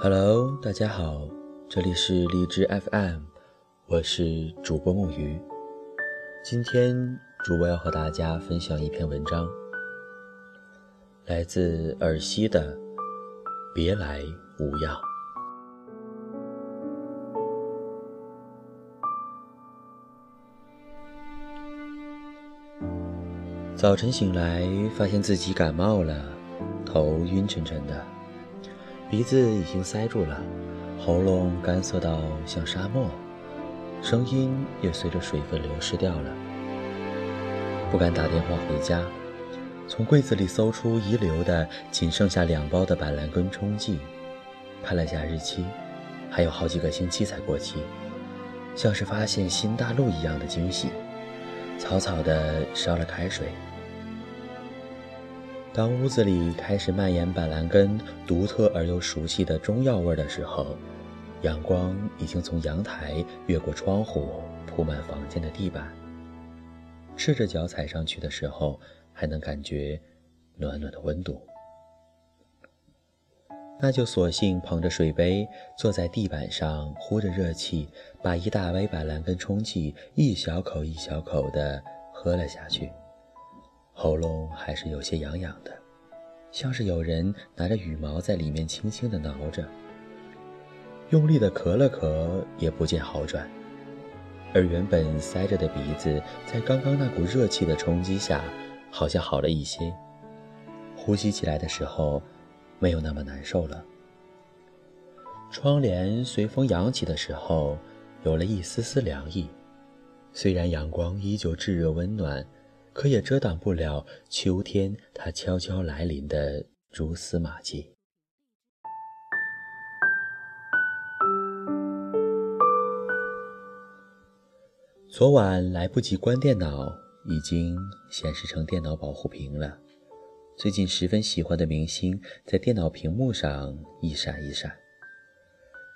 Hello，大家好，这里是荔枝 FM，我是主播木鱼。今天主播要和大家分享一篇文章，来自尔西的《别来无恙》。早晨醒来，发现自己感冒了，头晕沉沉的。鼻子已经塞住了，喉咙干涩到像沙漠，声音也随着水分流失掉了。不敢打电话回家，从柜子里搜出遗留的仅剩下两包的板蓝根冲剂，看了下日期，还有好几个星期才过期，像是发现新大陆一样的惊喜。草草的烧了开水。当屋子里开始蔓延板蓝根独特而又熟悉的中药味的时候，阳光已经从阳台越过窗户，铺满房间的地板。赤着脚踩上去的时候，还能感觉暖暖的温度。那就索性捧着水杯坐在地板上，呼着热气，把一大杯板蓝根冲剂一小口一小口地喝了下去。喉咙还是有些痒痒的，像是有人拿着羽毛在里面轻轻地挠着。用力地咳了咳，也不见好转。而原本塞着的鼻子，在刚刚那股热气的冲击下，好像好了一些。呼吸起来的时候，没有那么难受了。窗帘随风扬起的时候，有了一丝丝凉意。虽然阳光依旧炙热温暖。可也遮挡不了秋天，它悄悄来临的蛛丝马迹。昨晚来不及关电脑，已经显示成电脑保护屏了。最近十分喜欢的明星在电脑屏幕上一闪一闪，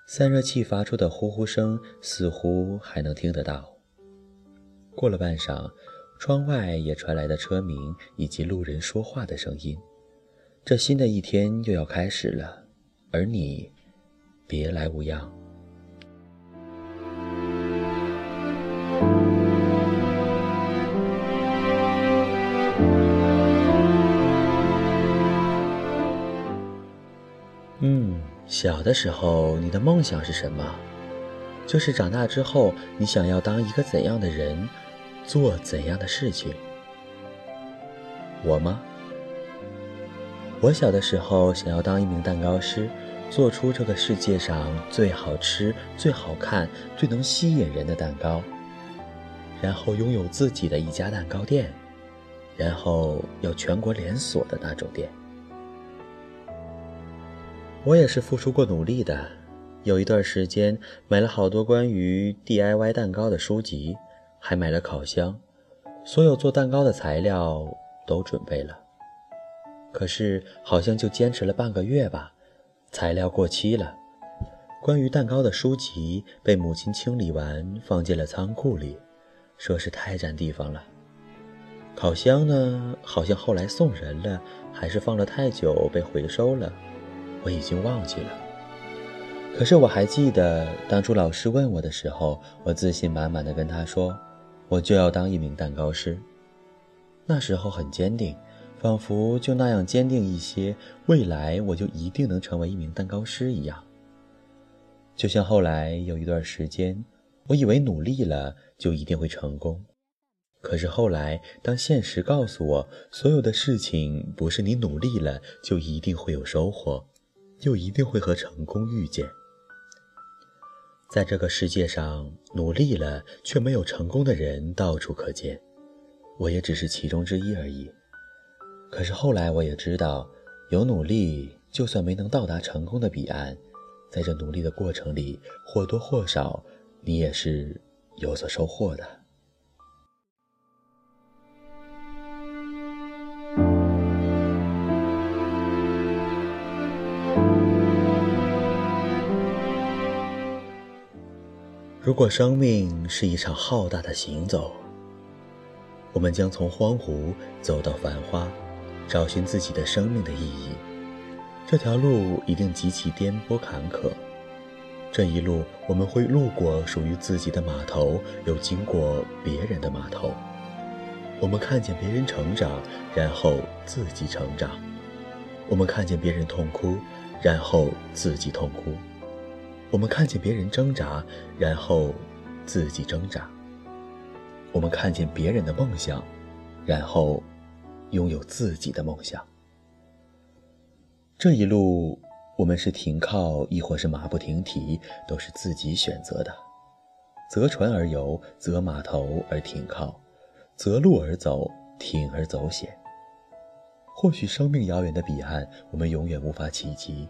散热器发出的呼呼声似乎还能听得到。过了半晌。窗外也传来的车鸣以及路人说话的声音，这新的一天又要开始了，而你，别来无恙。嗯，小的时候你的梦想是什么？就是长大之后你想要当一个怎样的人？做怎样的事情？我吗？我小的时候想要当一名蛋糕师，做出这个世界上最好吃、最好看、最能吸引人的蛋糕，然后拥有自己的一家蛋糕店，然后要全国连锁的那种店。我也是付出过努力的，有一段时间买了好多关于 DIY 蛋糕的书籍。还买了烤箱，所有做蛋糕的材料都准备了。可是好像就坚持了半个月吧，材料过期了。关于蛋糕的书籍被母亲清理完，放进了仓库里，说是太占地方了。烤箱呢，好像后来送人了，还是放了太久被回收了，我已经忘记了。可是我还记得当初老师问我的时候，我自信满满的跟他说。我就要当一名蛋糕师。那时候很坚定，仿佛就那样坚定一些，未来我就一定能成为一名蛋糕师一样。就像后来有一段时间，我以为努力了就一定会成功，可是后来当现实告诉我，所有的事情不是你努力了就一定会有收获，就一定会和成功遇见。在这个世界上，努力了却没有成功的人到处可见，我也只是其中之一而已。可是后来我也知道，有努力，就算没能到达成功的彼岸，在这努力的过程里，或多或少，你也是有所收获的。如果生命是一场浩大的行走，我们将从荒芜走到繁花，找寻自己的生命的意义。这条路一定极其颠簸坎坷。这一路，我们会路过属于自己的码头，又经过别人的码头。我们看见别人成长，然后自己成长；我们看见别人痛哭，然后自己痛哭；我们看见别人挣扎，然后自己挣扎；我们看见别人的梦想，然后拥有自己的梦想。这一路，我们是停靠，亦或是马不停蹄，都是自己选择的。择船而游，择码头而停靠。择路而走，铤而走险。或许生命遥远的彼岸，我们永远无法企及，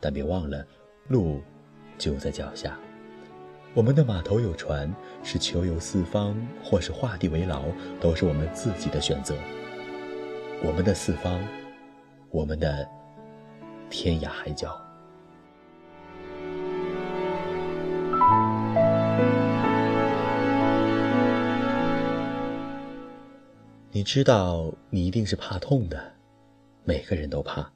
但别忘了，路就在脚下。我们的码头有船，是求游四方，或是画地为牢，都是我们自己的选择。我们的四方，我们的天涯海角。你知道，你一定是怕痛的，每个人都怕。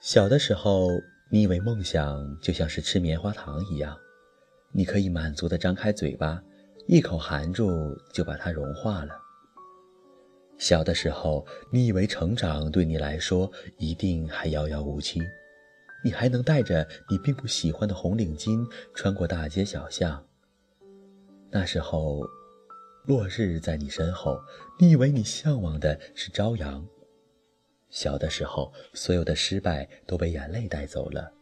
小的时候，你以为梦想就像是吃棉花糖一样，你可以满足的张开嘴巴，一口含住就把它融化了。小的时候，你以为成长对你来说一定还遥遥无期，你还能带着你并不喜欢的红领巾穿过大街小巷。那时候。落日在你身后，你以为你向往的是朝阳。小的时候，所有的失败都被眼泪带走了。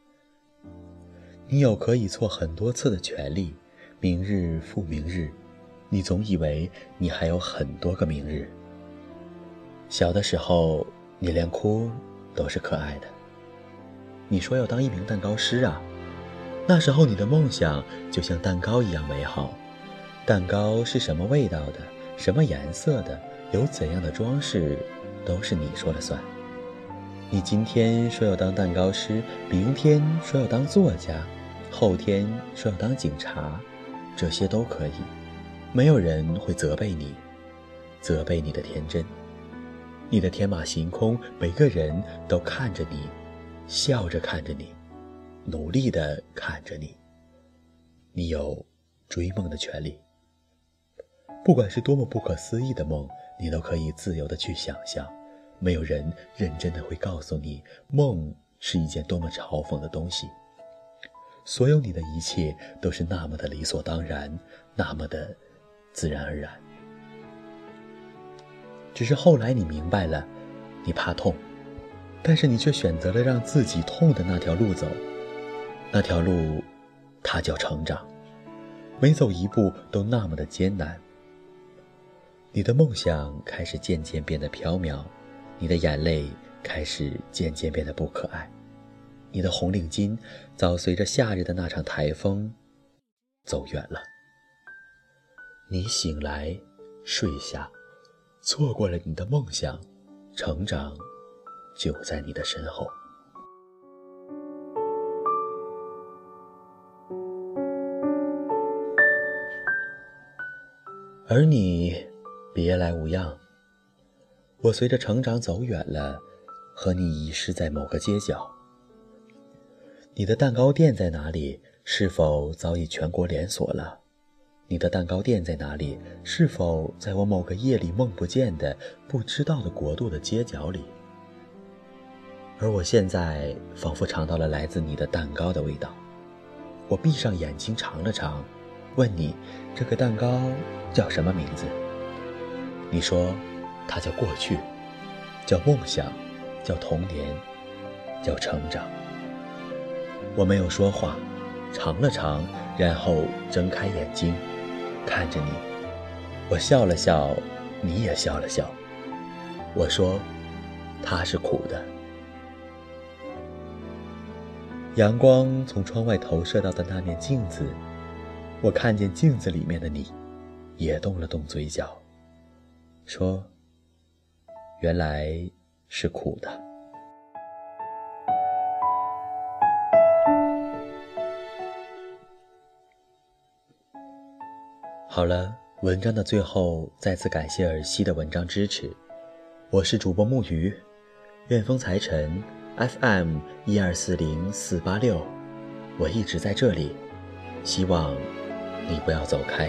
你有可以错很多次的权利，明日复明日，你总以为你还有很多个明日。小的时候，你连哭都是可爱的。你说要当一名蛋糕师啊，那时候你的梦想就像蛋糕一样美好。蛋糕是什么味道的，什么颜色的，有怎样的装饰，都是你说了算。你今天说要当蛋糕师，明天说要当作家，后天说要当警察，这些都可以，没有人会责备你，责备你的天真，你的天马行空，每个人都看着你，笑着看着你，努力的看着你，你有追梦的权利。不管是多么不可思议的梦，你都可以自由的去想象。没有人认真的会告诉你，梦是一件多么嘲讽的东西。所有你的一切都是那么的理所当然，那么的自然而然。只是后来你明白了，你怕痛，但是你却选择了让自己痛的那条路走。那条路，它叫成长。每走一步都那么的艰难。你的梦想开始渐渐变得飘渺，你的眼泪开始渐渐变得不可爱，你的红领巾早随着夏日的那场台风走远了。你醒来，睡下，错过了你的梦想，成长就在你的身后，而你。别来无恙。我随着成长走远了，和你遗失在某个街角。你的蛋糕店在哪里？是否早已全国连锁了？你的蛋糕店在哪里？是否在我某个夜里梦不见的、不知道的国度的街角里？而我现在仿佛尝到了来自你的蛋糕的味道。我闭上眼睛尝了尝，问你：这个蛋糕叫什么名字？你说，它叫过去，叫梦想，叫童年，叫成长。我没有说话，尝了尝，然后睁开眼睛，看着你。我笑了笑，你也笑了笑。我说，它是苦的。阳光从窗外投射到的那面镜子，我看见镜子里面的你，也动了动嘴角。说：“原来是苦的。”好了，文章的最后，再次感谢尔西的文章支持。我是主播木鱼，愿风财神，FM 一二四零四八六，我一直在这里，希望你不要走开。